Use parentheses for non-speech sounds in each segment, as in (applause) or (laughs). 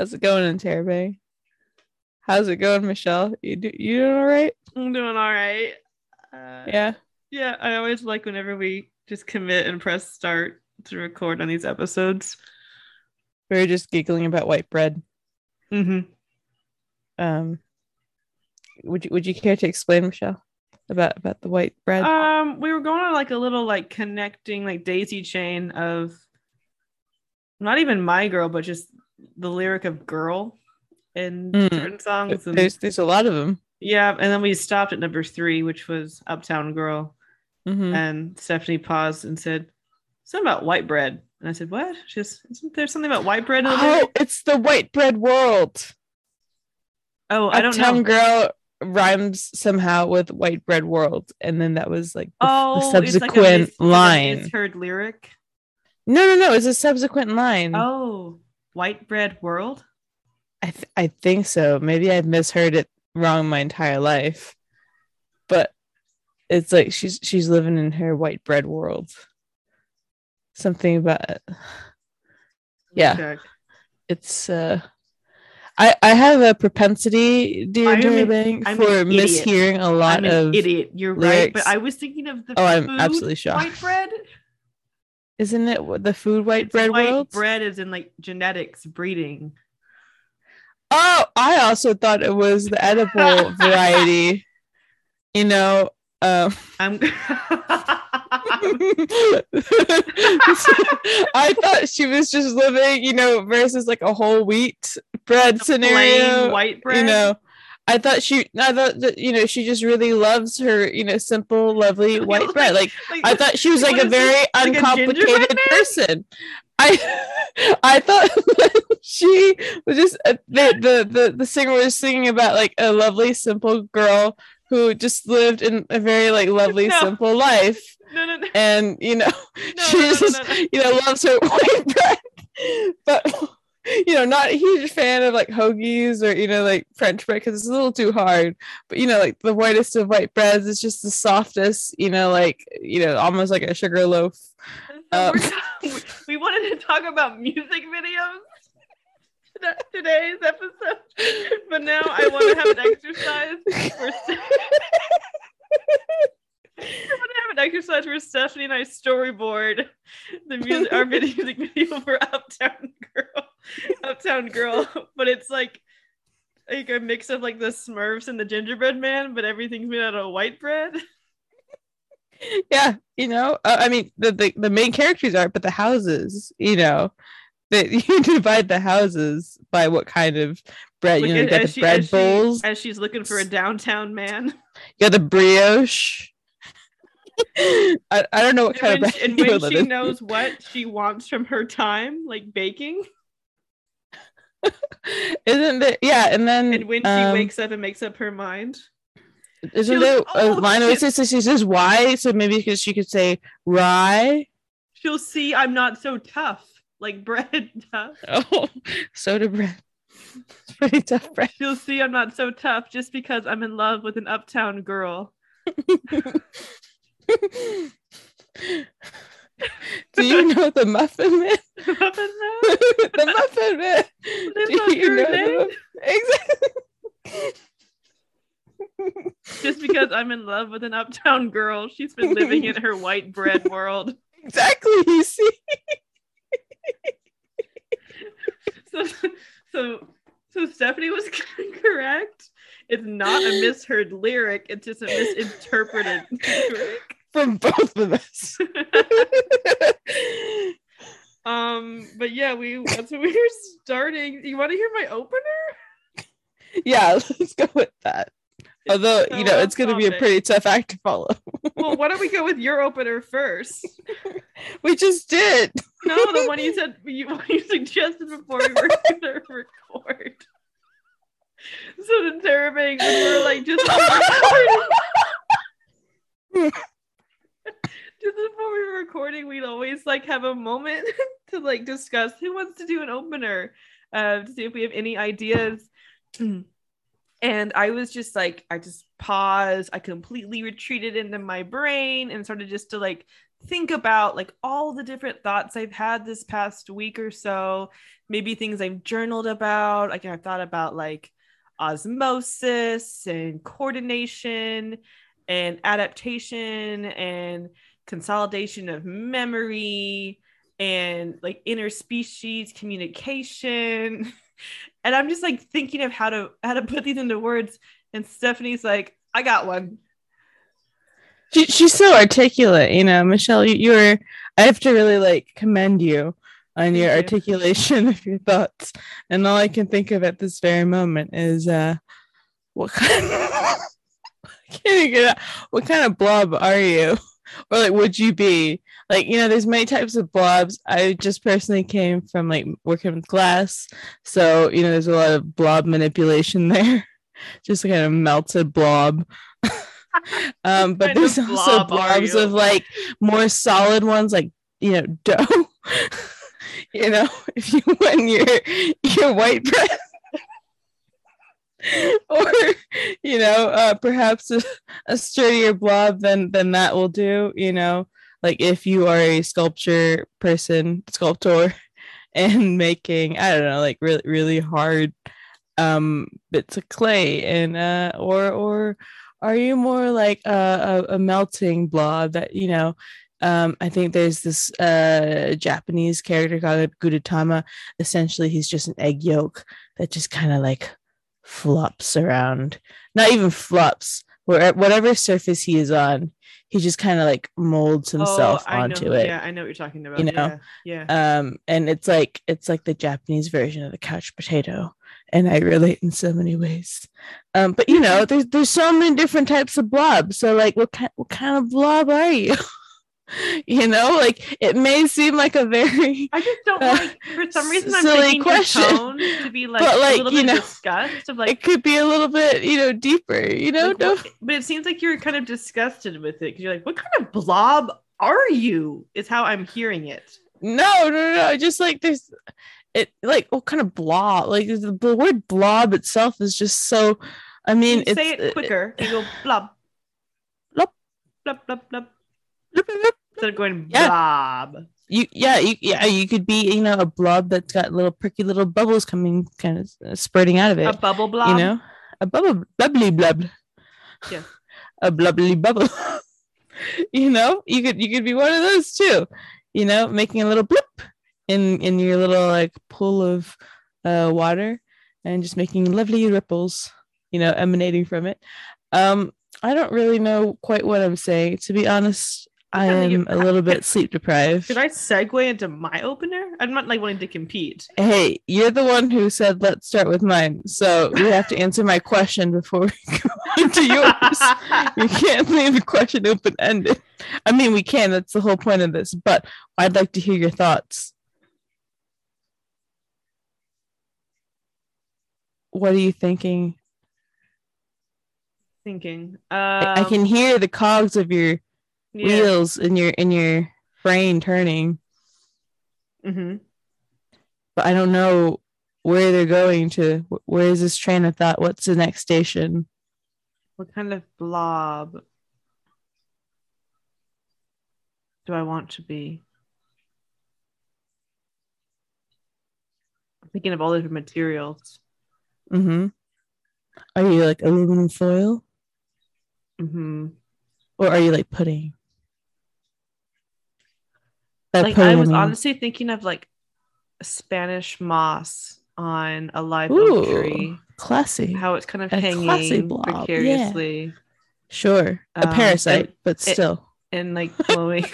How's it going Interrobang? How's it going, Michelle? You do, you doing all right? I'm doing all right. Uh, Yeah. Yeah, I always like whenever we just commit and press start to record on these episodes. We were just giggling about white bread. Mm-hmm. Um, would you would you care to explain, Michelle, about about the white bread? Um, we were going on like a little like connecting like daisy chain of not even my girl, but just the lyric of girl in Mm. certain songs. And, there's there's a lot of them. yeah, and then we stopped at number three, which was Uptown Girl. Mhm. And Stephanie paused and said, Something about white bread. And I said, What? She says, Isn't there something about white bread in the Oh, lyric?" it's the white bread world. Oh, I don't know. Uptown know. Girl rhymes somehow with white bread world, and then that was like the, Oh, the it's like a subsequent mis- line. misheard lyric. no, no, no. It's a subsequent line. Oh, white bread world. I th- I think so. Maybe I've misheard it wrong my entire life, but it's like she's she's living in her white bread world. Something about it. Yeah. Check. it's uh. I, I have a propensity, dear Durbank, for mishearing a lot of. idiot. You're right, but. I was thinking of the Oh, I'm absolutely shocked. white bread. Isn't it the food white bread white world? bread is in like genetics breeding. Oh, I also thought it was the edible (laughs) variety. You know, um, I'm (laughs) (laughs) I thought she was just living, you know, versus like a whole wheat bread The scenario. white bread. You know, I thought she, I thought that you know she just really loves her, you know, simple, lovely (laughs) white bread. Like I thought she was like a this, very like a uncomplicated man? person. I (laughs) I thought (laughs) she was just uh, the, the the the singer was singing about like a lovely simple girl who just lived in a very like lovely No. simple life no, no, no, and you know no, she no, just you know loves her white bread but you know not a huge fan of like hoagies or you know like french bread because it's a little too hard but you know like the whitest of white breads is just the softest you know like you know almost like a sugar loaf Um, (laughs) we wanted to talk about music videos (laughs) today- today's episode, but now I want to have an exercise for. (laughs) I want to have an exercise where Stephanie and I storyboard the music, our video- music video for Uptown Uptown Girl, (laughs) but it's like like a mix of like the Smurfs and the Gingerbread Man, but everything's made out of white bread. (laughs) yeah you know uh, i mean the, the the main characters are but the houses you know that (laughs) you divide the houses by what kind of bread you know you got as the she- bread as she- bowls as she's looking for a downtown man. you got the brioche I, I don't know what kind and when, of she, bread and when she knows what she wants from her time, like baking, (laughs) isn't it? Yeah and then and when she um, wakes up and makes up her mind, isn't there a oh, line where it says she says why so maybe because she could say rye? She'll see I'm not so tough, like bread (laughs) tough. oh soda bread. It's pretty tough bread. She'll see I'm not so tough just because I'm in love with an uptown girl. (laughs) (laughs) Do you know the Muffin Man? Muffin (laughs) Man? the Muffin Man. (laughs) Do you know the name? Exactly. Just because I'm in love with an uptown girl, she's been living in her white bread world. Exactly. You see. So, so, so Stephanie was correct. It's not a misheard lyric. It's just a misinterpreted lyric. From both of us. (laughs) um, but yeah, we that's what we were starting. You want to hear my opener? yeah, (laughs) let's go with that. Although, so you know, it's going to be a pretty tough act to follow. Well, why don't we go with your opener first? (laughs) we just did. No, the one you said you, you suggested before we were gonna record. So the when we were like just just before we were recording, we'd always like have a moment (laughs) to like discuss who wants to do an opener, uh, to see if we have any ideas. (clears throat) And I was just like, I just paused. I completely retreated into my brain and started just to like think about like all the different thoughts I've had this past week or so, maybe things I've journaled about. Like I've thought about like osmosis and coordination and adaptation and consolidation of memory and like interspecies communication. (laughs) And I'm just like thinking of how to how to put these into words. And Stephanie's like, I got one. She, she's so articulate, you know, Michelle. You, you're. I have to really like commend you on your Thank you. articulation (laughs) of your thoughts. And all I can think of at this very moment is, uh, what kind? (laughs) Can't get out. What kind of blob are you, or like would you be? Like you know, there's many types of blobs. I just personally came from like working with glass, so you know, there's a lot of blob manipulation (laughs) there. Just a (laughs) kind of melted blob. um, but there's also blob are blobs of like more solid ones, like you know, (laughs) dough. you know, if you win your your white bread. (laughs) or you know uh perhaps a, a sturdier blob than than that will do you know? Like if you are a sculpture person sculptor (laughs) and making i don't know like really really hard um bits of clay and uh or or are you more like a, a, a melting blob that you know um i think there's this uh japanese character called gudetama. Essentially he's just an egg yolk that just kind of like flops around not even flops where whatever surface he is on he just kind of like molds himself Oh, onto know, it Yeah, I know what you're talking about. You know? Yeah. yeah. um and it's like it's like the japanese version of the couch potato and i relate in so many ways um but you know there's there's so many different types of blobs so like what kind what kind of blob are you (laughs) (laughs) you know like it may seem like a very I just don't (laughs) Uh, like for some reason I'm silly thinking question. tone to be (laughs) like, But, like, a little you bit know, disgust of like, it could be a little bit you know deeper you know like, no what- but it seems like you're kind of disgusted with it because you're like, what kind of blob are you? Is how I'm hearing it. No, no, no. I just like there's it like what kind of blob? Like the, the word blob itself is just so I mean say it quicker. You go blob, Blob. blob, blob, blob. uh, Instead of going Yeah. blob. you yeah, you yeah, you could be, you know, a blob that's got little pricky little bubbles coming kind of spurting out of it. A bubble blob. you know? A bubble bubbly blub. Yeah. (laughs) A bubbly bubble. (laughs) you know, you could you could be one of those too. You know, making a little blip in in your little like pool of uh water and just making lovely ripples, you know, emanating from it. Um I don't really know quite what I'm saying. To be honest, I am a little bit (laughs) sleep deprived. Should I segue into my opener? I'm not like wanting to compete. Hey, you're the one who said let's start with mine. So you have to answer my question before we (laughs) go into yours. (laughs) We can't leave the question open ended. I mean, we can. That's the whole point of this. But I'd like to hear your thoughts. What are you thinking? Thinking. Um, I I can hear the cogs of your yeah. wheels in your in your brain turning, hmm but I don't know where they're going to. Where is this train of thought? What's the next station? What kind of blob do I want to be? I'm thinking of all different materials. Mm-hmm. Are you like aluminum foil? hmm Or are you like pudding? Like I was honestly thinking of like Spanish moss on a live oak Ooh, tree. classy. How it's kind of A hanging blob, yeah. precariously Sure, a Um, parasite, and but it- still. and like (laughs) flowing.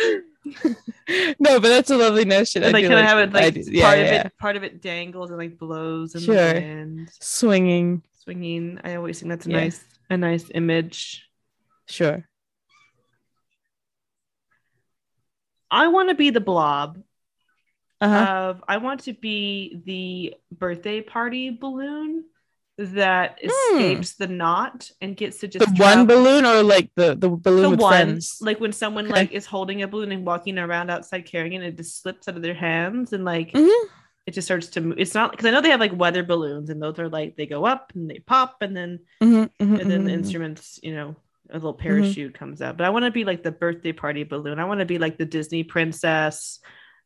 no, but that's a lovely notion. and I like do kind of have it like yeah, part yeah, of it part of it dangles and like blows in Sure. the wind swinging. swinging i always think that's a nice a nice image Sure. I want to be the blob Uh-huh. of i want to be the birthday party balloon that Hmm. escapes the knot and gets to just the one balloon or like the the balloon the with one friends? like when someone Okay. like is holding a balloon and walking around outside carrying it and it just slips out of their hands and like Mhm. it just starts to move it's not because i know they have like weather balloons and those are like they go up and they pop and then Mhm, mhm, and then the mhm, mhm. instruments you know a little parachute comes out. But I want to be like the birthday party balloon. I want to be like the Disney princess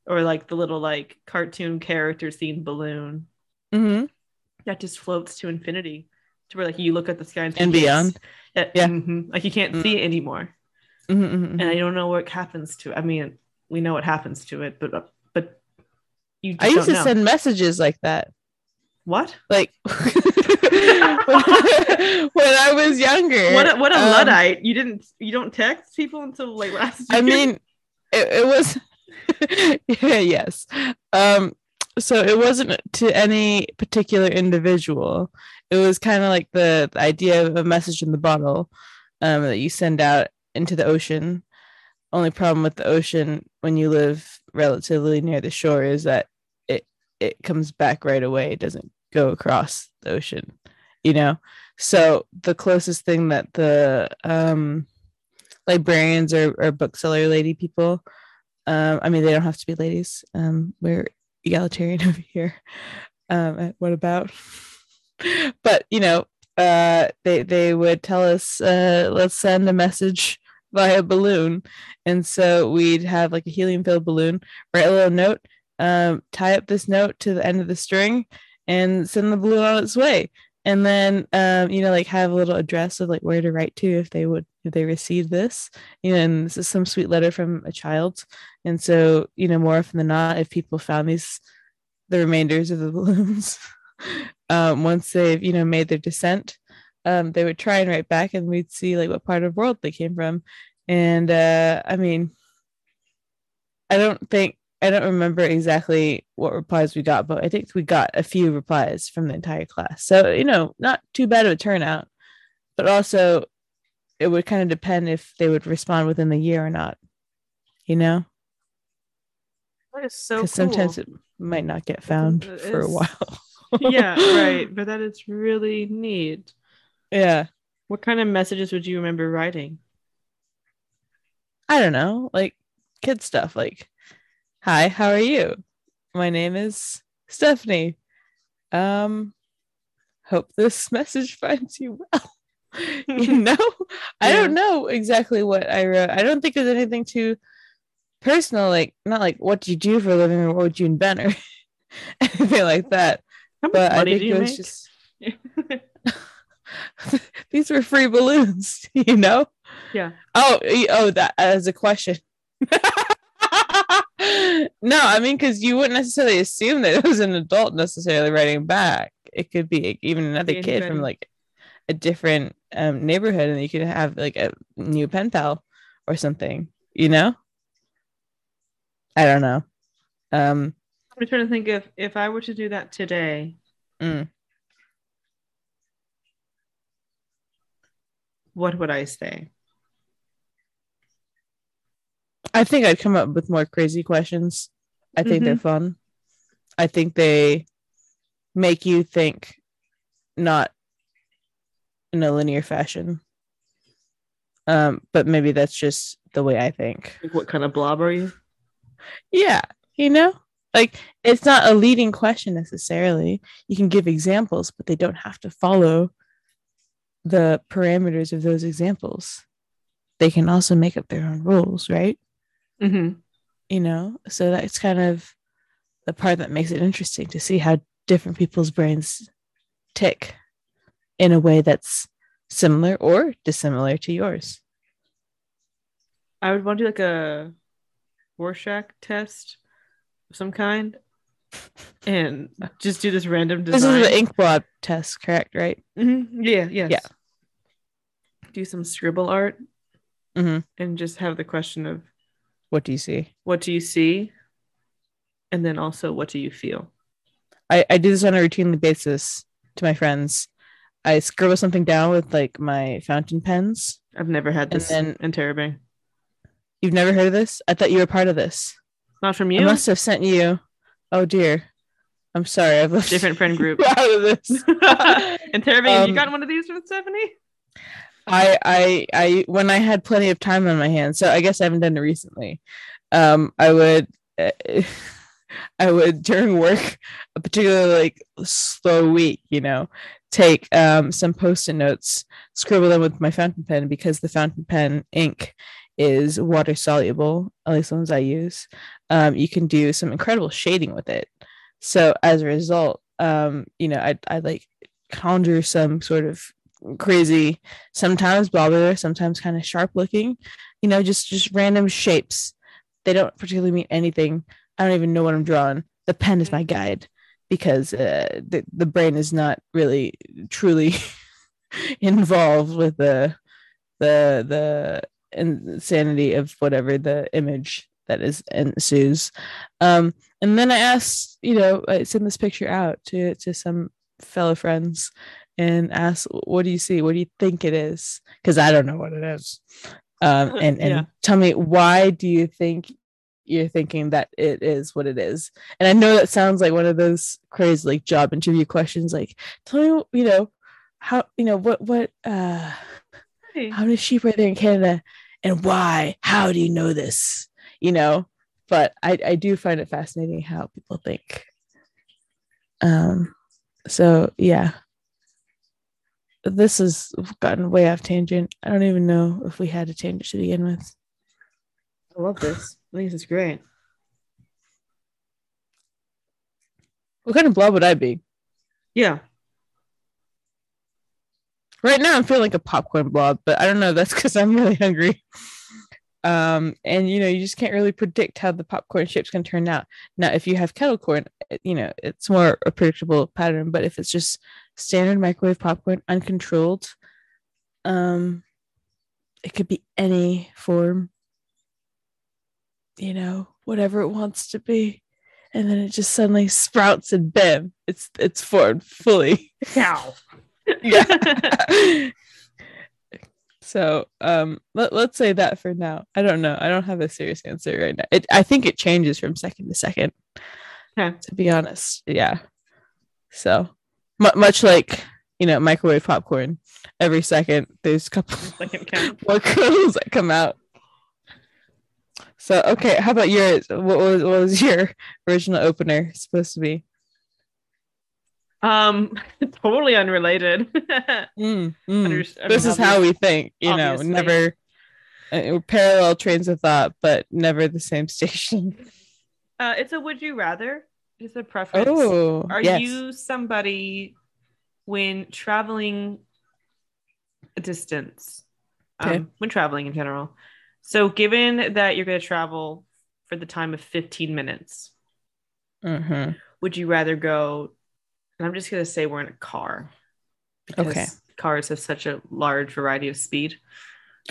or like the little like cartoon character themed balloon hmm that just floats to infinity to where like you look at the sky and, And beyond. it's- Yeah. mhm. like you can't Mm. see it anymore hmm and i don't know what happens to it i mean we know what happens to it but uh, but you I used to know. send messages like that. what Like (laughs) (laughs) when I was younger. what a, what a um, luddite you didn't you don't text people until like last I mean, it, it was (laughs) yeah, yes. Um, so it wasn't to any particular individual. It was kind of like the, the idea of a message in the bottle um, that you send out into the ocean. Only problem with the ocean when you live relatively near the shore is that it it comes back right away. It doesn't go across the ocean, you know. So the closest thing that the um, librarians or, or bookseller lady people. Um, I mean, they don't have to be ladies. Um, we're egalitarian (laughs) over here. Um, what about? (laughs) but you know, uh, they they would tell us, uh, let's send a message via balloon, and so we'd have like a helium-filled balloon, write a little note, um, tie up this note to the end of the string, and send the balloon on its way and then um, you know like have a little address of like where to write to if they would if they received this. You know and this is some sweet letter from a child. And so you know more often than not if people found these the remainders of the (laughs) balloons um, once they've you know made their descent um, they would try and write back and we'd see like what part of the world they came from. And uh, i mean i don't think I don't remember exactly what replies we got, but I think we got a few replies from the entire class. So, you know, not too bad of a turnout, but also it would kind of depend if they would respond within the year or not, you know? that is so cool. Sometimes it might not get found for a while. (laughs) yeah right (laughs) but that is really neat Yeah. what kind of messages would you remember writing I don't know, like kid stuff like, hi, how are you? My name is Stephanie. Um, hope this (laughs) message finds you well. (laughs) you know, I don't know exactly what I wrote. I don't think there's anything too personal, like not like what do you do for a living or what would you invent or (laughs) anything like that. how But I think it was make just these were free balloons, you know? yeah Oh, oh, that as a question. No, I mean, because you wouldn't necessarily assume that it was an adult necessarily writing back. It could be even another kid from like a different um, neighborhood, and you could have like a new pen pal or something. You know? I don't know. Um, i'm trying to think if if i were to do that today mm, what would i say I think I'd come up with more crazy questions. I think they're fun. I think they make you think not in a linear fashion. Um, but maybe that's just the way I think. like what kind of blob are you Yeah, you know, like it's not a leading question necessarily. You can give examples, but they don't have to follow the parameters of those examples. They can also make up their own rules, right? Mm-hmm. you know so that's kind of the part that makes it interesting to see how different people's brains tick in a way that's similar or dissimilar to yours i would want to do like a rorschach test of some kind and just do this random design. this is the ink blob test correct right Mhm. yeah yes. Yeah. do some scribble art Mhm. and just have the question of what do you see? What do you see? And then also what do you feel? I, I do this on a routinely basis to my friends. I scribble something down with like my fountain pens. I've never had And this then- Interrobang. you've never heard of this? I thought you were part of this. Not from you. i must have sent you. Oh dear. I'm sorry. I've left different friend group. (laughs) Out of this. (laughs) And Terabang, have you Um, gotten one of these from stephanie I I I when I had plenty of time on my hands, so I guess I haven't done it recently. Um, I would, (laughs) I would during work, a particularly like slow week, you know, take um, some post-it notes, scribble them with my fountain pen because the fountain pen ink is water soluble, at least the ones I use. Um, you can do some incredible shading with it. So as a result, um, you know, I I like conjure some sort of crazy, sometimes blobber, sometimes kind of sharp looking, you know, just just random shapes. They don't particularly mean anything. I don't even know what I'm drawing. The pen is my guide because uh, the the brain is not really truly (laughs) involved with the the the insanity of whatever the image that is ensues. Um, and then I asked, you know, I sent this picture out to to some fellow friends and ask, "What do you see? What do you think it is?" Because I don't know what it is. Um, (laughs) and and Yeah. tell me why do you think you're thinking that it is what it is? And I know that sounds like one of those crazy like job interview questions. Like, tell me, you know, how you know what what uh Hey. how many sheep are there in Canada and why? How do you know this? You know, but I, I do find it fascinating how people think. Um, so yeah. This has gotten way off tangent. I don't even know if we had a tangent to begin with. I love this. I think this is great. What kind of blob would I be? Yeah. Right now I'm feeling like a popcorn blob, but I don't know. That's (laughs) because I'm really hungry. Um, and you know, you just can't really predict how the popcorn shapes can turn out. Now, if you have kettle corn, you know, it's more a predictable pattern. But if it's just standard microwave popcorn, uncontrolled, um, it could be any form. You know, whatever it wants to be. And then it just suddenly sprouts and bam, it's it's formed fully. Cow. (laughs) Yeah. (laughs) so um let, let's say that for now i don't know i don't have a serious answer right now it, i think it changes from second to second Okay. to be honest yeah so mu- much like you know microwave popcorn every second there's a couple (laughs) (laughs) more kernels that come out so okay how about yours what was, what was your original opener supposed to be Um, (laughs) totally unrelated. Mm, mm. I this mean, is how we think you know never uh, parallel trains of thought but never the same station uh, it's a would you rather. It's a preference. oh Are yes. you somebody when traveling a distance? Okay. Um, when traveling in general. So, given that you're going to travel for the time of 15 minutes, Mhm. would you rather go? And I'm just going to say we're in a car. Okay. Cars have such a large variety of speed.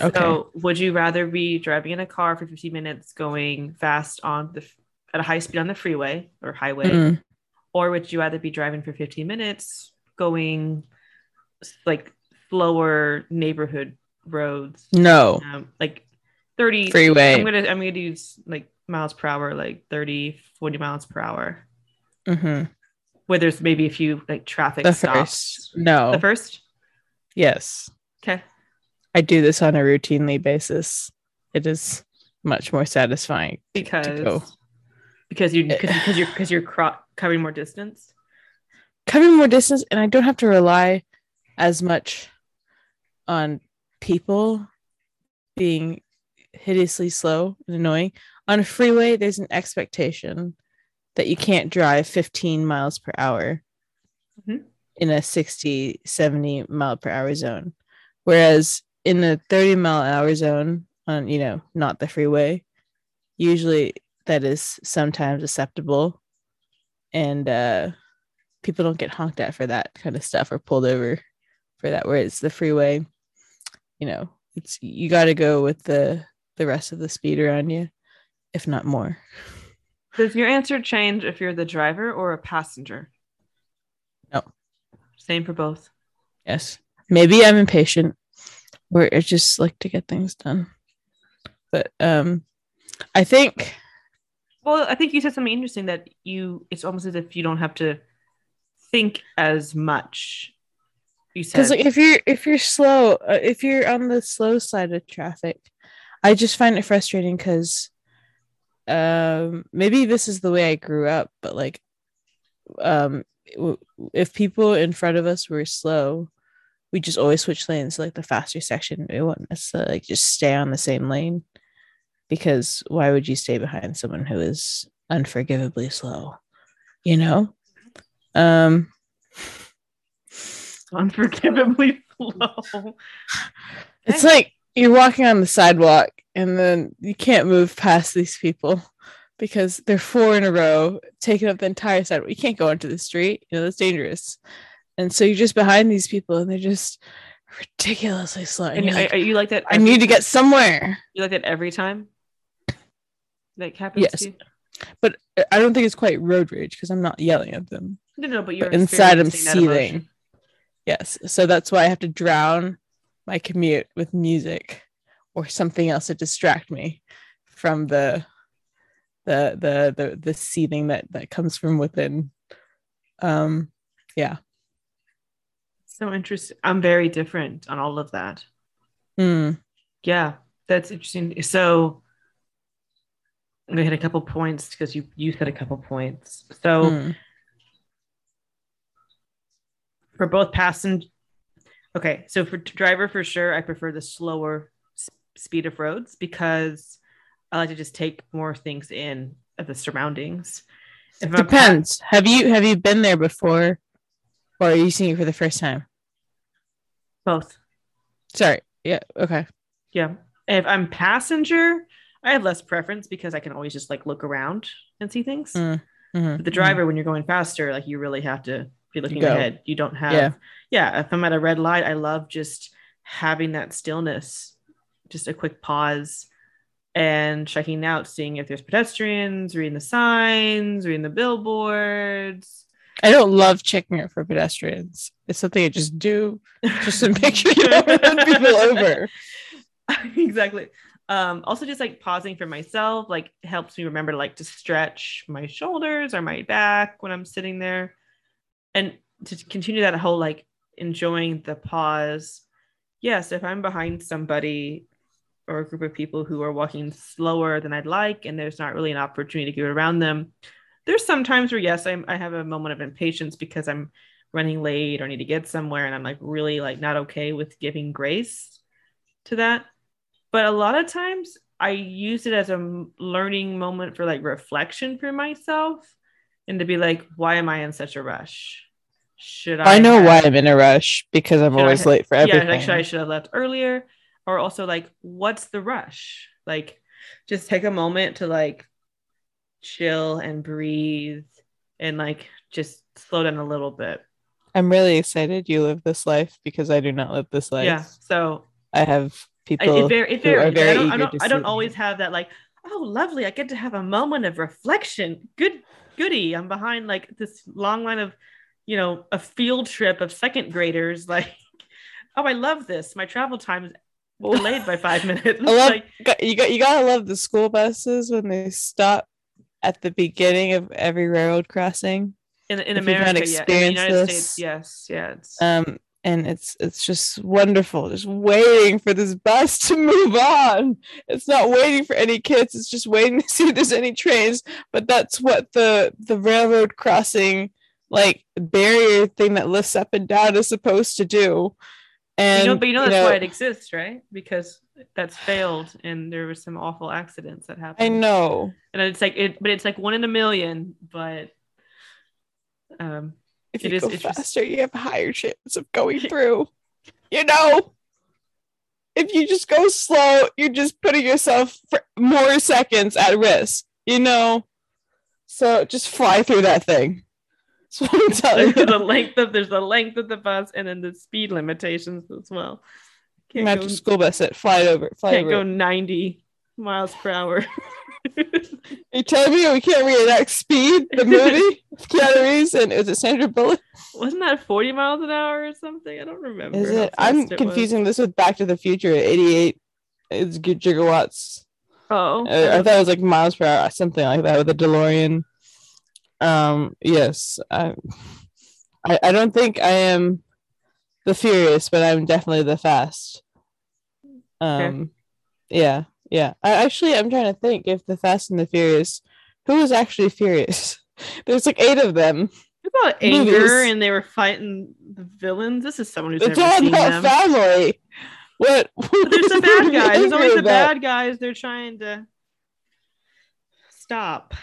okay So, would you rather be driving in a car for 15 minutes, going fast on the at a high speed on the freeway or highway, Mm. or would you rather be driving for 15 minutes, going like slower neighborhood roads, no um, like 30? freeway I'm gonna I'm gonna use like miles per hour, like 30, 40 miles per hour, Mhm. where there's maybe a few like traffic the stops. first no The first, yes okay. i do this on a routinely basis it is much more satisfying because go. Because you because because you're because you're cro- covering more distance. covering more distance and i don't have to rely as much on people being hideously slow and annoying on a freeway there's an expectation that you can't drive 15 miles per hour Mhm. in a 60 70 mile per hour zone whereas in a 30 mile an hour zone on you know not the freeway usually that is sometimes acceptable and uh people don't get honked at for that kind of stuff or pulled over for that whereas the freeway you know it's you got to go with the the rest of the speed around you if not more Does your answer change if you're the driver or a passenger? No. Same for both. yes maybe i'm impatient or i just like to get things done but um i think Well, I think you said something interesting that you it's almost as if you don't have to think as much. You said because if you're if you're slow uh, if you're on the slow side of traffic i just find it frustrating because um maybe this is the way i grew up but like um if people in front of us were slow, we just always switch lanes like the faster section. We wouldn't necessarily like just stay on the same lane because why would you stay behind someone who is unforgivably slow? You know? Um (laughs) Unforgivably slow. it's like you're walking on the sidewalk and then you can't move past these people because they're four in a row taking up the entire sidewalk. You can't go into the street, you know, that's dangerous. And so you're just behind these people and they're just ridiculously slow. And And are, like, are you like that? I need to get somewhere. You like that every time? That happens Yes. to you? But I don't think it's quite road rage because I'm not yelling at them. No, no, but you're But inside I'm experiencing that emotion. seething. Yes. So that's why I have to drown my commute with music or something else to distract me from the the the the, the seething that that comes from within. Um yeah. So interesting. I'm very different on all of that. Hmm. Yeah, that's interesting. So I'm gonna hit a couple points because you you said a couple points. So Hmm. for both passenger, okay. So for driver, for sure, I prefer the slower s- speed of roads because I like to just take more things in of the surroundings. If I'm pa- Depends. Have you have you been there before or are you seeing it for the first time? both. Sorry. Yeah. Okay. Yeah. If I'm passenger, I have less preference because I can always just like look around and see things. Mm, Mhm. But the driver, when you're going faster, like you really have to be looking Go. ahead. You don't have, Yeah. yeah. If I'm at a red light, I love just having that stillness, just a quick pause and checking out, seeing if there's pedestrians, reading the signs, reading the billboards. I don't love checking out for pedestrians. It's something I just do just to make sure you don't run people over. (laughs) exactly. Um, also just like pausing for myself, like helps me remember like to stretch my shoulders or my back when I'm sitting there. And to continue that whole like enjoying the pause. Yes, if I'm behind somebody or a group of people who are walking slower than I'd like, and there's not really an opportunity to get around them, there's some times where yes, I'm, I have a moment of impatience because I'm running late or need to get somewhere, and I'm like really like not okay with giving grace to that. But a lot of times I use it as a learning moment for like reflection for myself and to be like, why am I in such a rush? Should I? I know have- why I'm in a rush because I'm Should always late for everything. Yeah, like should I should have left earlier, or also like, what's the rush? Like, just take a moment to like chill and breathe and like just slow down a little bit. I'm really excited you live this life because I do not live this life. yeah. So I have people it, var- it varies. very I don't, I don't, I don't always have that like, oh, lovely. I get to have a moment of reflection. Good, goody. I'm behind like this long line of, you know, a field trip of second graders. (laughs) Like, oh, I love this. My travel time is delayed by five (laughs) minutes. I love like, you got you gotta love the school buses when they stop at the beginning of every railroad crossing. in, in if America, yeah. In the United this, States, yes, yeah. It's, Um and it's it's just wonderful just waiting for this bus to move on it's not waiting for any kids it's just waiting to (laughs) see if there's any trains but that's what the the railroad crossing like barrier thing that lifts up and down is supposed to do and you know, but you know that's why it exists, right? Because that's failed, and there was some awful accidents that happened. i know and it's like it, but it's like one in a million. But um, if It you is go faster you have a higher chance of going (laughs) through. You know? If you just go slow you're just putting yourself for more seconds at risk you know? So just fly through that thing. That's what i'm (laughs) telling there's you. the length of there's the length of the bus, and then the speed limitations as well. Can't Imagine go, school bus it. Fly over fly can't over go it. 90 miles per hour. (laughs) you telling me we can't reenact speed the movie with Keanu Reeves and is it Sandra Bullock Wasn't that 40 miles an hour or something? I don't remember. is it i'm it was. confusing this with Back to the Future 88 it's good gigawatts Oh, I, I thought it was like miles per hour, something like that with a DeLorean. Um, yes, I, I, I don't think I am the furious, but I'm definitely the fast. Um, yeah, yeah. I actually, I'm trying to think if the Fast and the Furious, who was actually furious? (laughs) There's like eight of them. It's about anger Movies. and they were fighting the villains. This is someone who's It's never all seen about them. family. What? But there's the (laughs) bad guys. There's always the about? bad guys. They're trying to stop.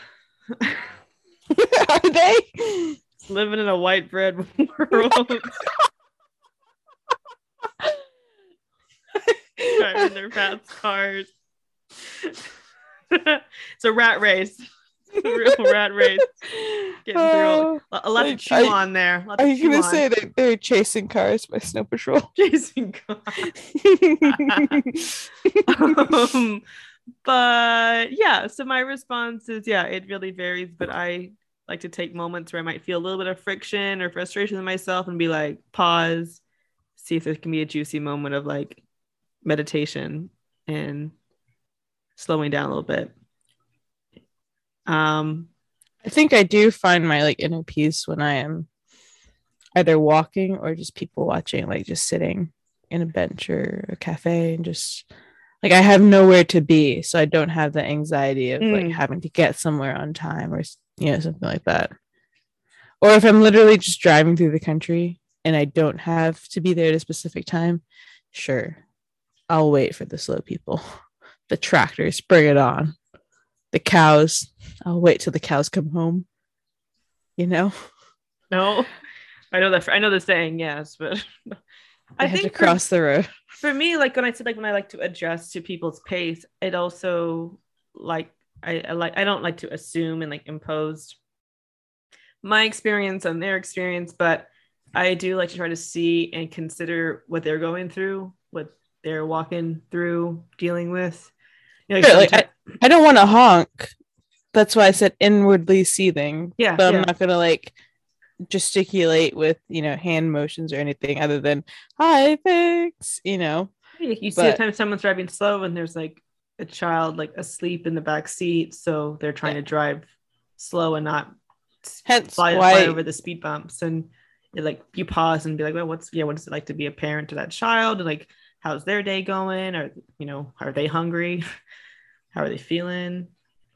(laughs) Are they? Living in a white bread world. Driving their fast cars. It's a rat race. (laughs) Real rat race. Getting through Oh, A a lot to Like, chew you- on there. Are you gonna on. say that they're chasing cars by Snow Patrol? (laughs) Chasing God. (laughs) um, but yeah, so my response is yeah, it really varies, but I like to take moments where I might feel a little bit of friction or frustration in myself and be like, pause, see if there can be a juicy moment of like meditation and slowing down a little bit. Um, I think I do find my like inner peace when I am either walking or just people watching, like just sitting in a bench or a cafe and just like I have nowhere to be, so I don't have the anxiety of like Mm. having to get somewhere on time or you know something like that. Or if I'm literally just driving through the country and I don't have to be there at a specific time, sure, I'll wait for the slow people, (laughs) the tractors, bring it on, the cows. I'll wait till the cows come home. You know, no, I know that I know the saying, yes, but I, I have to think for- cross the road. for me like when i said like when i like to adjust to people's pace it also like I, I like i don't like to assume and like impose my experience on their experience but i do like to try to see and consider what they're going through what they're walking through dealing with Sure, like, someti- I don't want to honk. That's why I said inwardly seething. yeah, But. I'm not gonna like gesticulate with you know hand motions or anything other than hi thanks. You know, you you see the time someone's driving slow and there's like a child like asleep in the back seat so they're trying Yeah. to drive slow and not hence fly, why fly over the speed bumps and it, like you pause and be like well what's yeah what is it like to be a parent to that child and like how's their day going or you know are they hungry (laughs) how are they feeling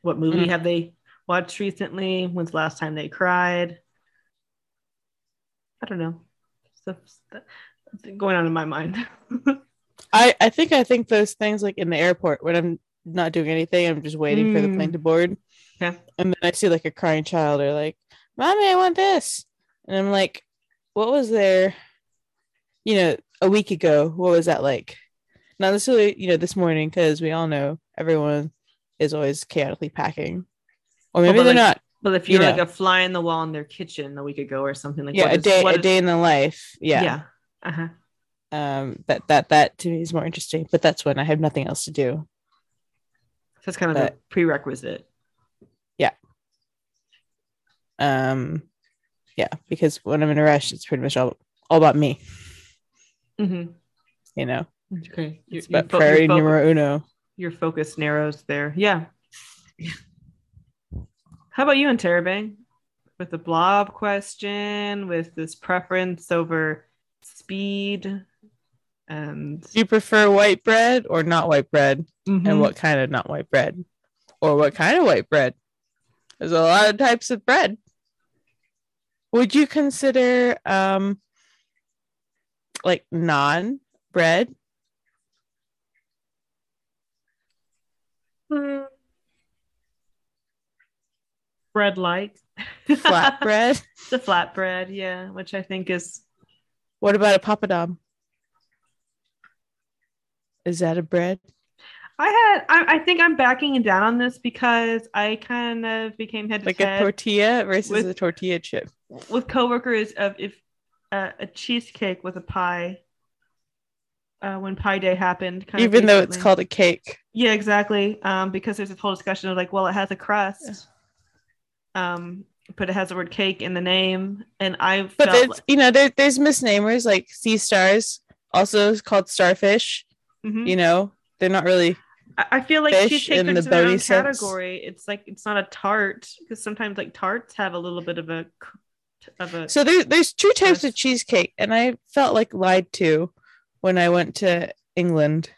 what movie Mm. have they watched recently when's the last time they cried i don't know stuff going on in my mind (laughs) I I think I think those things like in the airport when I'm not doing anything, I'm just waiting for the plane Mm. to board. Yeah. And then I see like a crying child or like, Mommy, I want this. And I'm like, what was there, you know, a week ago? What was that like? Not necessarily, you know, this morning, because we all know everyone is always chaotically packing. Or maybe but, they're like, not. but if You you're like a fly in the wall in their kitchen a week ago or something like yeah, a is- day what a is- day in the life. Yeah. yeah uh-huh Um that that that to me is more interesting. But that's when I have nothing else to do. that's kind of But- the prerequisite Yeah. um yeah because when i'm in a rush it's pretty much all, all about me mm-hmm. you know okay it's Your- your about fo- priority fo- numero uno your focus narrows there. Yeah. How about you, Interrobang? With the blob question, with this preference over speed, and do you prefer white bread or not white bread Mhm. and what kind of not white bread or what kind of white bread there's a lot of types of bread would you consider um like non bread? Mm. bread like. Flat (laughs) bread? The flat bread, yeah, which I think is what about a papadom? is that a bread? I had I, I think I'm backing down on this because I kind of became head to like a tortilla versus with- a tortilla chip. with coworkers of if uh, a cheesecake with a pie uh, when Pie Day happened. Kind of even though it's called a cake yeah, exactly. Um, because there's a whole discussion of like, well, it has a crust, um, but it has the word cake in the name, and I But felt there's you know there, there's misnamers like sea stars, also called starfish. Mhm. You know they're not really. I feel like fish cheesecake in the bony own category. It's like it's not a tart because sometimes like tarts have a little bit of a of a So there, there's two types of cheesecake, and I felt like lied to when I went to England,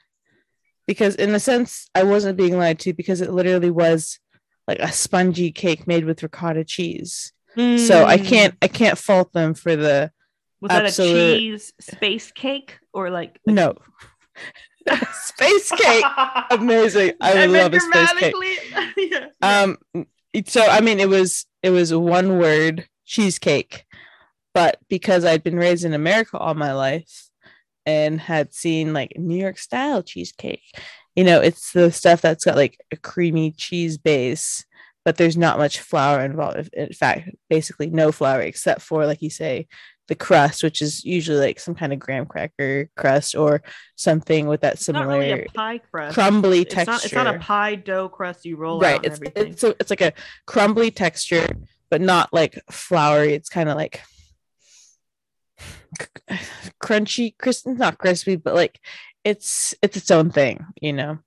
because in a sense I wasn't being lied to because it literally was like a spongy cake made with ricotta cheese. So I Mm. can't I can't fault them for the Was that a cheese space cake or like no. (laughs) space cake. (laughs) Amazing. I would love a space cake. (laughs) yeah. Um so I mean it was it was one word cheesecake. But because I'd been raised in America all my life and had seen like New York style cheesecake, you know, it's the stuff that's got like a creamy cheese base, but there's not much flour involved. In fact, basically no flour except for like you say the crust, which is usually like some kind of graham cracker crust or something with that It's not similar really a pie crust. crumbly it's texture. Not, it's not a pie dough crust you roll right it's it's it's like a crumbly texture but not like floury it's kind of like crunchy crisp not crispy but like it's it's its own thing you know?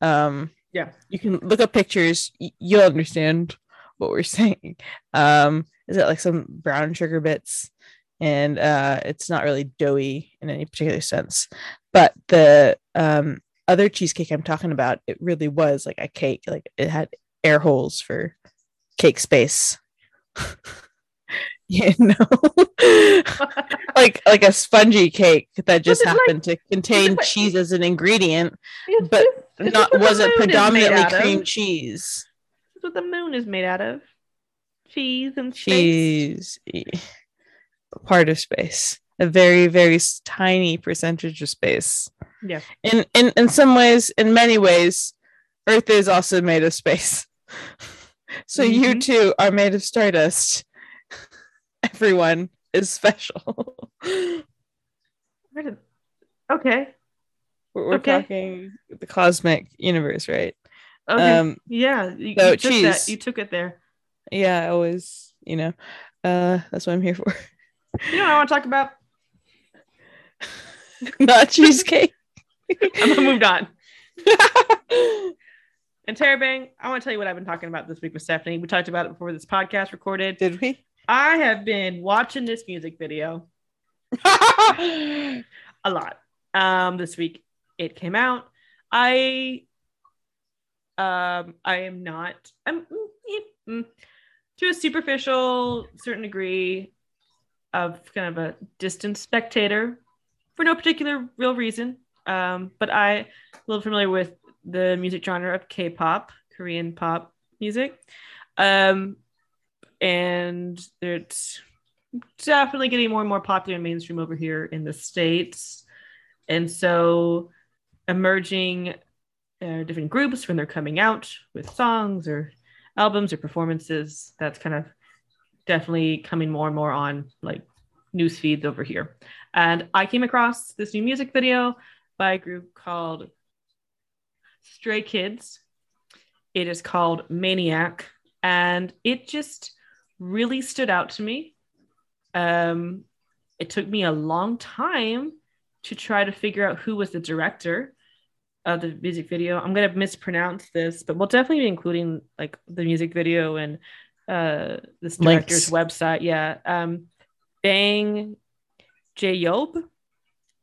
Um Yeah. you can look up pictures you'll understand what we're (laughs) saying. Um is it like some brown sugar bits? And uh it's not really doughy in any particular sense. But the um other cheesecake i'm talking about it really was like a cake. Like it had air holes for cake space (laughs) you know? (laughs) Like like a spongy cake that just it's like- happened to contain cheese as an ingredient It's but it's not just wasn't moon is made predominantly cream cheese. That's what the moon is made out of. Cheese and cheese. Part of space. A very very tiny percentage of space. Yeah. in in in some ways in many ways earth is also made of space (laughs) so you Mhm. too are made of stardust everyone is special did- Okay. we're, we're Okay. talking the cosmic universe right Okay. um yeah. You, so you took that. You took it there. yeah i always you know uh that's what i'm here for You know what I want to talk about? (laughs) not (laughs) cheesecake I'm gonna move on. (laughs) Interrobang, I want to tell you what I've been talking about this week with Stephanie. We talked about it before this podcast recorded. did we I have been watching this music video (laughs) a lot. Um, this week it came out. I um I am not I'm mm, mm, to a superficial certain degree of kind of a distant spectator for no particular real reason. Um, but I a little familiar with the music genre of K-pop, Korean pop music. Um, and it's definitely getting more and more popular and mainstream over here in the states and so emerging uh, different groups when they're coming out with songs or albums or performances that's kind of definitely coming more and more on like news feeds over here and i came across this new music video by a group called stray kids it is called maniac and it just really stood out to me um, it took me a long time to try to figure out who was the director of the music video. I'm gonna mispronounce this, but we'll definitely be including like the music video and uh this director's website. Yeah. Um Bang Jaeyeob,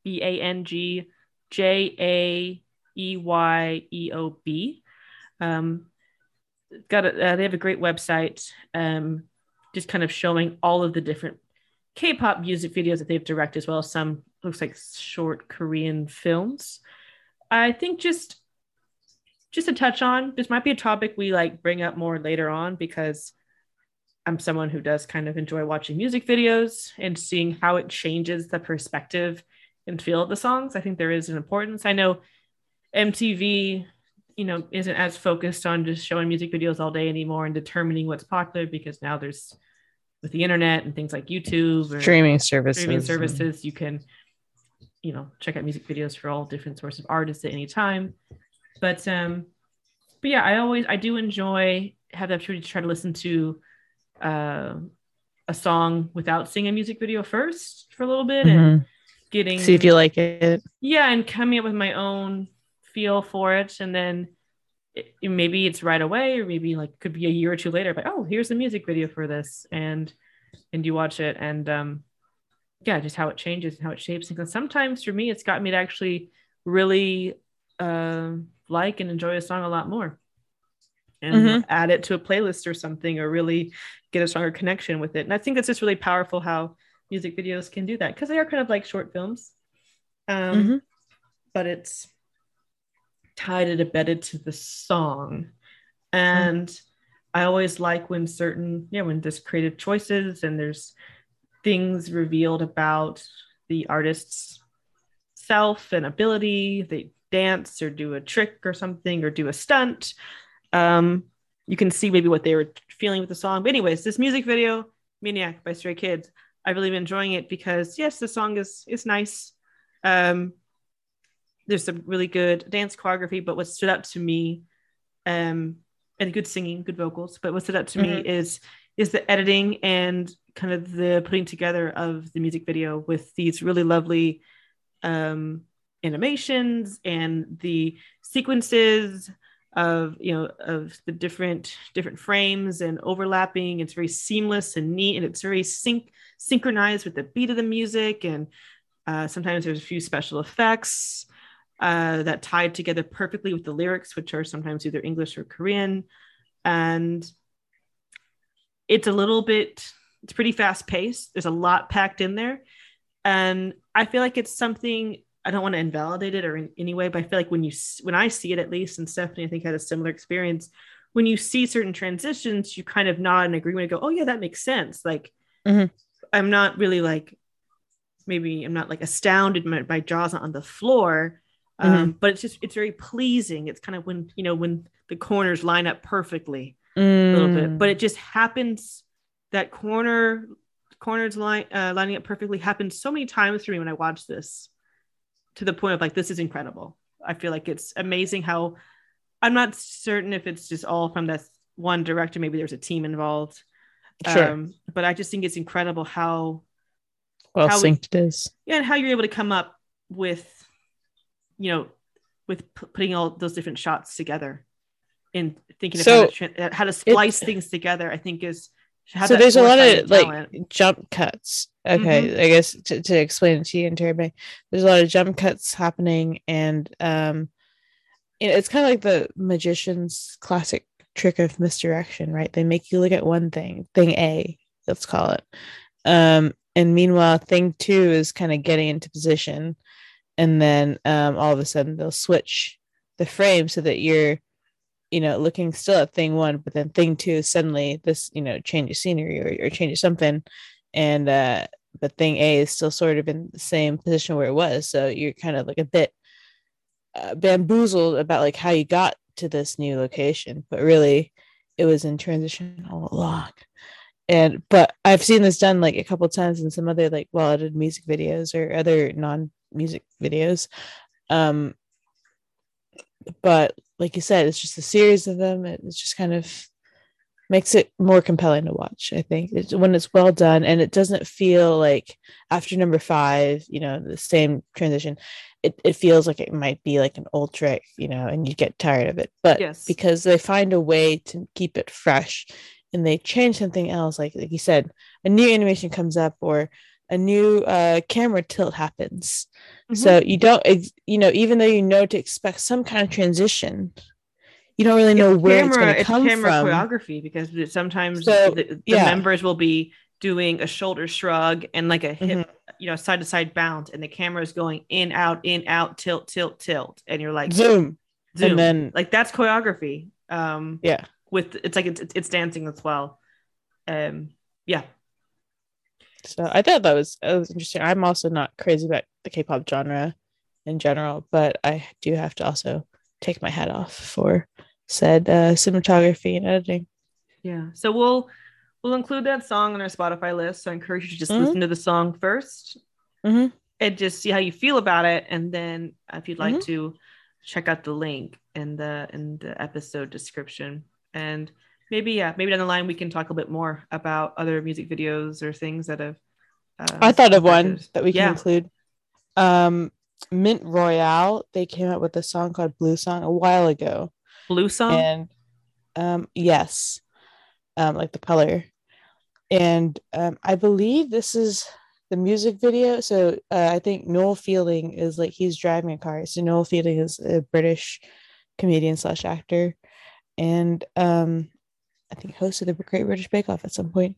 B A N G J A E Y E O B. Um got a, uh, they have a great website um just kind of showing all of the different K-pop music videos that they've directed as well as some looks like short Korean films. I think just just to touch on this might be a topic we like bring up more later on because I'm someone who does kind of enjoy watching music videos and seeing how it changes the perspective and feel of the songs. I think there is an importance. I know MTV, you know, isn't as focused on just showing music videos all day anymore and determining what's popular because now there's with the internet and things like YouTube or streaming services streaming and- services you can you know check out music videos for all different sorts of artists at any time but um but yeah i always i do enjoy have the opportunity to try to listen to uh, a song without seeing a music video first for a little bit and Mhm. getting see if you like it yeah and coming up with my own feel for it and then it, maybe it's right away or maybe like could be a year or two later but oh here's the music video for this and and you watch it and um yeah just how it changes and how it shapes and sometimes for me it's got me to actually really um like and enjoy a song a lot more and Mhm. add it to a playlist or something or really get a stronger connection with it. And I think it's just really powerful how music videos can do that because they are kind of like short films. Um, Mhm. but it's tied it embedded to the song. And I always like when certain, yeah, when there's creative choices and there's things revealed about the artist's self and ability. They dance or do a trick or something or do a stunt. Um, you can see maybe what they were feeling with the song. But anyways, this music video, Maniac by Stray Kids, I've really been enjoying it because yes, the song is is nice. Um, there's some really good dance choreography, but what stood out to me, um, and good singing, good vocals, but what stood out to me Mhm. is is the editing and kind of the putting together of the music video with these really lovely um, animations and the sequences of you know of the different different frames and overlapping. It's very seamless and neat and it's very sync synchronized with the beat of the music. And uh, sometimes there's a few special effects uh, that tied together perfectly with the lyrics which are sometimes either english or korean. And it's a little bit it's pretty fast paced there's a lot packed in there. And i feel like it's something i don't want to invalidate it or in any way but i feel like when you when i see it at least and stephanie i think had a similar experience when you see certain transitions you kind of nod in agreement and go oh yeah that makes sense. Like Mhm. i'm not really like maybe i'm not like astounded my jaw's on the floor um, but it's just it's very pleasing it's kind of when you know when the corners line up perfectly a little bit, Mm. but it just happens that corner corners line uh, lining up perfectly happens so many times for me when I watch this to the point of like this is incredible. I feel like it's amazing how I'm not certain if it's just all from that one director. Maybe there's a team involved. Sure. Um, but I just think it's incredible how well how we- synced it is. yeah, and how you're able to come up with, you know, with p- putting all those different shots together and thinking So, of how to, tra- how to splice things together. I think is so there's a lot of and like talent. jump cuts. Okay, Mm-hmm. I guess to, to explain it to you and Terry, there's a lot of jump cuts happening, and um, you know, it's kind of like the magician's classic trick of misdirection, right? They make you look at one thing, thing A, let's call it, um, and meanwhile, thing two is kind of getting into position, and then um, all of a sudden they'll switch the frame so that you're you know, looking still at thing one, but then thing two suddenly this, you know, changes scenery or, or change of something. And uh but thing A is still sort of in the same position where it was. So you're kind of like a bit uh, bamboozled about like how you got to this new location, but really it was in transition all along. And but I've seen this done like a couple times in some other like well edited music videos or other non music videos. Um but like you said, it's just a series of them. It it's just kind of makes it more compelling to watch. I think it's, when it's well done and it doesn't feel like after number five, you know, the same transition. It it feels like it might be like an old trick, you know, and you get tired of it. But Yes. because they find a way to keep it fresh, and they change something else, like like you said, a new animation comes up or a new uh, camera tilt happens. Mhm. So you don't, ex- you know, even though you know to expect some kind of transition, you don't really know where it's going to come camera from. choreography because sometimes So, the, the yeah. members will be doing a shoulder shrug and like a hip, Mm-hmm. you know, side to side bounce, and the camera is going in, out, in, out, tilt, tilt, tilt, and you're like Zoom, zoom. and then like that's choreography. Um, yeah, with it's like it's, it's dancing as well. Um, yeah, so I thought that was that was interesting. I'm also not crazy about the K-pop genre in general, but I do have to also take my hat off for said uh, cinematography and editing. yeah. So we'll we'll include that song on our Spotify list. So I encourage you to just Mhm. listen to the song 1st Mhm. and just see how you feel about it, and then if you'd like Mhm. to check out the link in the in the episode description, and maybe yeah, maybe down the line we can talk a bit more about other music videos or things that have. Uh, I thought of one that we can Yeah. include. Um, Mint Royale. They came out with a song called Blue Song a while ago, Blue song. and um, yes, um, like the color, and um, I believe this is the music video. So uh, I think Noel Fielding is like he's driving a car. So Noel Fielding is a British comedian slash actor, and um, I think hosted the Great British Bake Off at some point,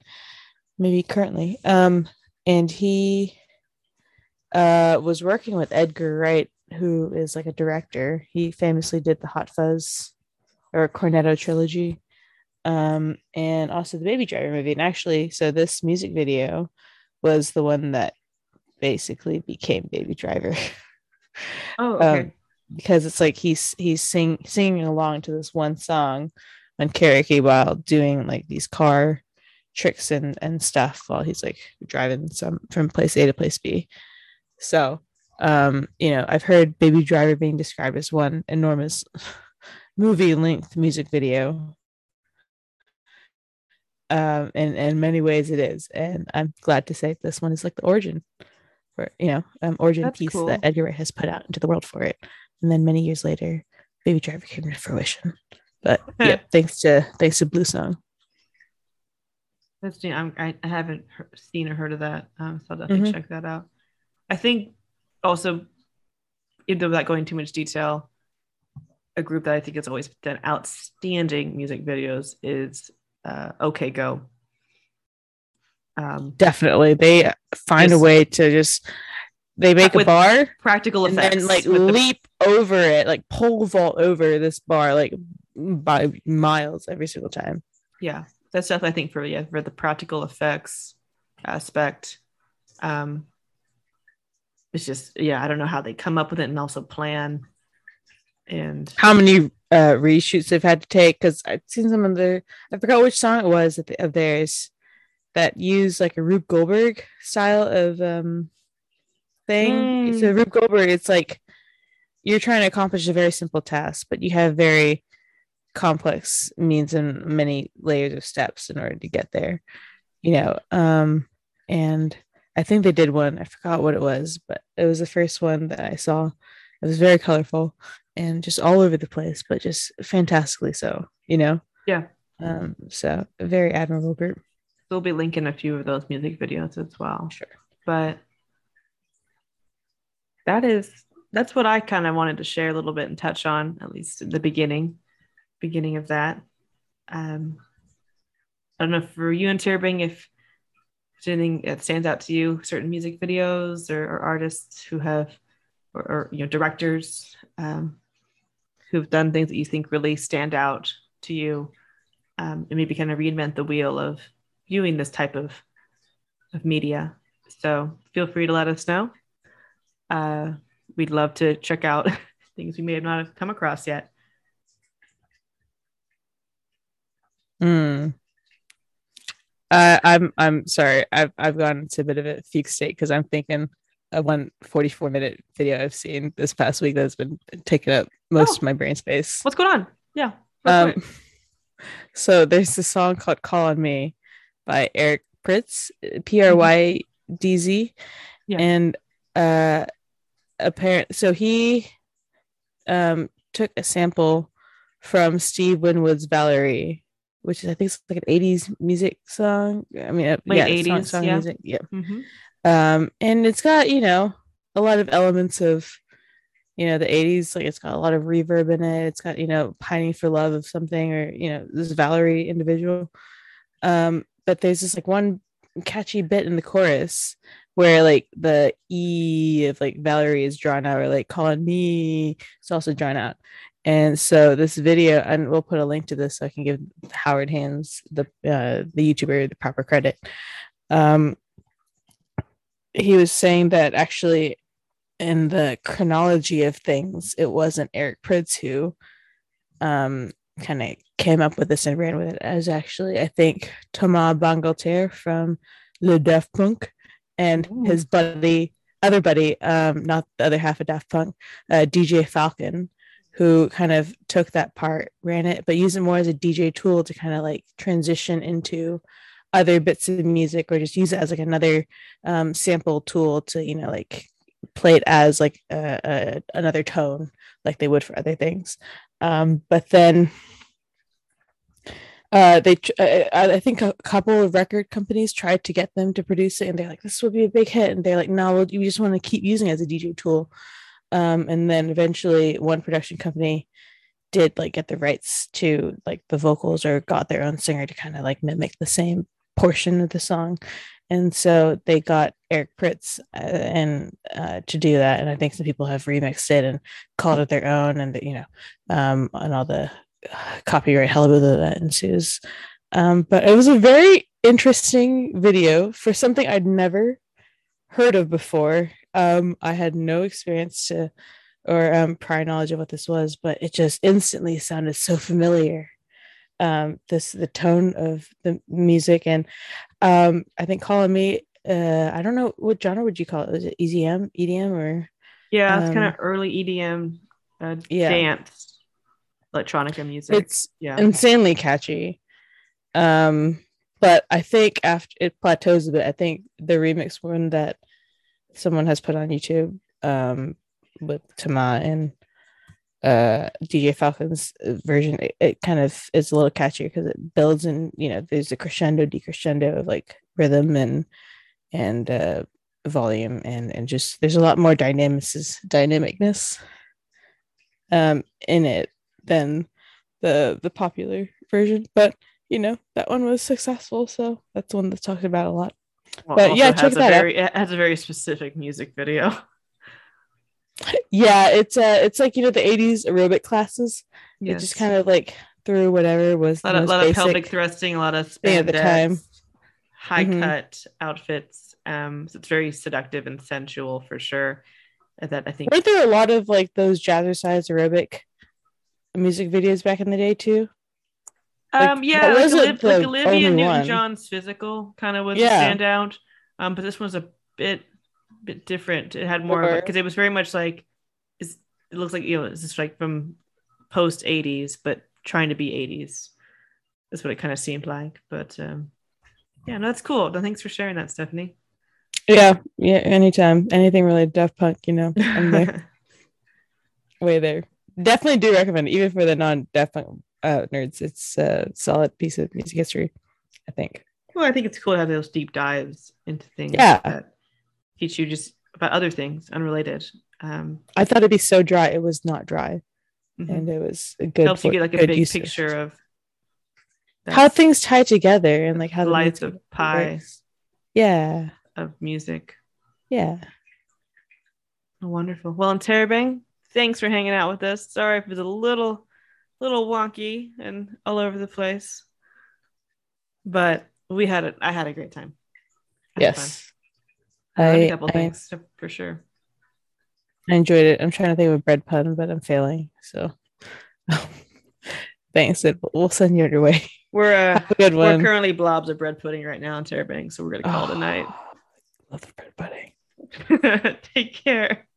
maybe currently. Um, and he uh, was working with Edgar Wright, who is like a director. He famously did the Hot Fuzz or Cornetto trilogy, um, and also the Baby Driver movie. And actually, so this music video was the one that basically became Baby Driver. Oh, (laughs) okay. um, because it's like he's he's sing, singing along to this one song on karaoke while doing like these car tricks and and stuff while he's like driving some from place A to place B. So, um, you know, I've heard Baby Driver being described as one enormous (laughs) movie length music video. Um, and, in many ways it is, and I'm glad to say this one is like the origin for you know um, origin That's piece cool. that Edgar Wright has put out into the world for it, and then many years later, Baby Driver came to fruition. But yeah, thanks to thanks to Blue Song. That's. I'm, I, haven't seen or heard of that, um, so I'll definitely Mhm. check that out. I think also, even without going too much detail, a group that I think has always done outstanding music videos is uh, OK Go. Um, Definitely, they find a way to just they make a bar practical and then like with the- leap over it, like pole vault over this bar like by miles every single time. yeah, that's definitely I think for yeah for the practical effects aspect. Um, it's just yeah, I don't know how they come up with it and also plan. And How many uh reshoots they've had to take? Because I've seen some of the I forgot which song it was of of theirs that used like a Rube Goldberg style of um thing. So Mm. Rube Goldberg, it's like you're trying to accomplish a very simple task, but you have very complex means and many layers of steps in order to get there. You know, um, and I think they did one. I forgot what it was, but it was the first one that I saw. It was very colorful and just all over the place, but just fantastically so. You know. Yeah. Um. So a very admirable group. we'll be linking a few of those music videos as well. Sure. But that is that's what I kind of wanted to share a little bit and touch on, at least at the beginning, beginning of that. Um, I don't know for you Interrobang if anything that stands out to you, certain music videos or, or artists who have, or, or you know, directors um, who've done things that you think really stand out to you, um, and maybe kind of reinvent the wheel of viewing this type of of media. So feel free to let us know. Uh, we'd love to check out (laughs) things we may have not have come across yet. Mm. Uh, I'm I'm sorry. I've I've gone into a bit of a fugue state because I'm thinking of one 44 minute video I've seen this past week that's been taking up most Oh. of my brain space. What's going on? Yeah. Um, (laughs) so there's this song called "Call on Me" by Eric Prydz, P R Y D Z, Yeah. and uh, apparent. So he um took a sample from Steve Winwood's Valerie, which is I think it's like an '80s music song. I mean, uh, Late yeah, 80s, song, song yeah. music, yeah. Mhm. Um, and it's got you know a lot of elements of you know the 80s like it's got a lot of reverb in it it's got you know pining for love of something or you know this valerie individual um but there's this like one catchy bit in the chorus where like the e of like valerie is drawn out or like calling me it's also drawn out and so this video and we'll put a link to this so i can give howard hands the uh the youtuber the proper credit um he was saying that actually in the chronology of things, it wasn't Eric Prydz who um kind of came up with this and ran with it. As actually, I think Thomas Bangalter from Le Daft Punk and Ooh. his buddy, other buddy, um, not the other half of Daft Punk, uh, DJ Falcon, who kind of took that part, ran it, but used it more as a DJ tool to kind of like transition into other bits of music or just use it as like another um, sample tool to you know like play it as like a, a, another tone like they would for other things. Um, but then uh, they uh, I I think a couple of record companies tried to get them to produce it and they're like this would be a big hit. And they're like no we just want to keep using it as a DJ tool um, and then eventually one production company did like get the rights to like the vocals or got their own singer to kind of like mimic the same portion of the song and so they got Eric Prydz uh, and uh, to do that, and I think some people have remixed it and called it their own, and you know, um, and all the uh, copyright hullabaloo that ensues. Um, but it was a very interesting video for something I'd never heard of before. Um, I had no experience to or um, prior knowledge of what this was, but it just instantly sounded so familiar. Um, this the tone of the music, and um, I think calling me, uh, I don't know what genre would you call it? Is it EDM, EDM, or yeah, it's um, kind of early EDM, uh, yeah. dance, electronica music. It's yeah, insanely catchy. Um, but I think after it plateaus a bit, I think the remix one that someone has put on YouTube um, with Tama and uh, DJ Falcon's version, it, it, kind of is a little catchier because it builds and you know there's a crescendo, decrescendo of like rhythm and and uh, volume and and just there's a lot more dynamics dynamicness um in it than the the popular version, but you know that one was successful so that's one that's talked about a lot well, but yeah check that very, out. it has a very specific music video (laughs) yeah it's uh it's like you know the 80s aerobic classes yes. it just kind of like through whatever was a lot, of, lot of pelvic thrusting a lot of spandex, at the time high mm-hmm. cut outfits um so it's very seductive and sensual for sure that i think weren't there a lot of like those jazzercise aerobic music videos back in the day too like, um, yeah, like, Olivia, like Olivia Newton-John's physical kind of was yeah. a standout. Um, but this one's a bit bit different. It had more of a because it was very much like it looks like you know it's just like from post 80s, but trying to be 80s. That's what it kind of seemed like. But um, yeah, no, that's cool. Thanks for sharing that, Stephanie. Yeah, yeah, anytime. Anything related to Daft Punk, you know, I'm there. (laughs) Way there. Definitely do recommend it, even for the non Daft Punk uh, nerds. It's a solid piece of music history, I think. Well, I think it's cool to have those deep dives into things yeah. that teach you just about other things unrelated. Um, I thought it'd be so dry. It was not dry, mm-hmm. and it was a good. Helps you get like a big picture of how things tie together and like how the lights of pi. Yeah. Of music. Yeah. Wonderful. Well, Interrobang, thanks for hanging out with us. Sorry if it was a little little wonky and all over the place. But we had it. I had a great time. yes. I, a couple I, things for sure. I enjoyed it. I'm trying to think of a bread pun, but I'm failing. So (laughs) thanks. We'll send you on your way. (laughs) We're uh, a good one. We're currently blobs of bread pudding right now Interrobang, so we're gonna call oh, it a night. (sighs) Love the bread pudding. (laughs) Take care.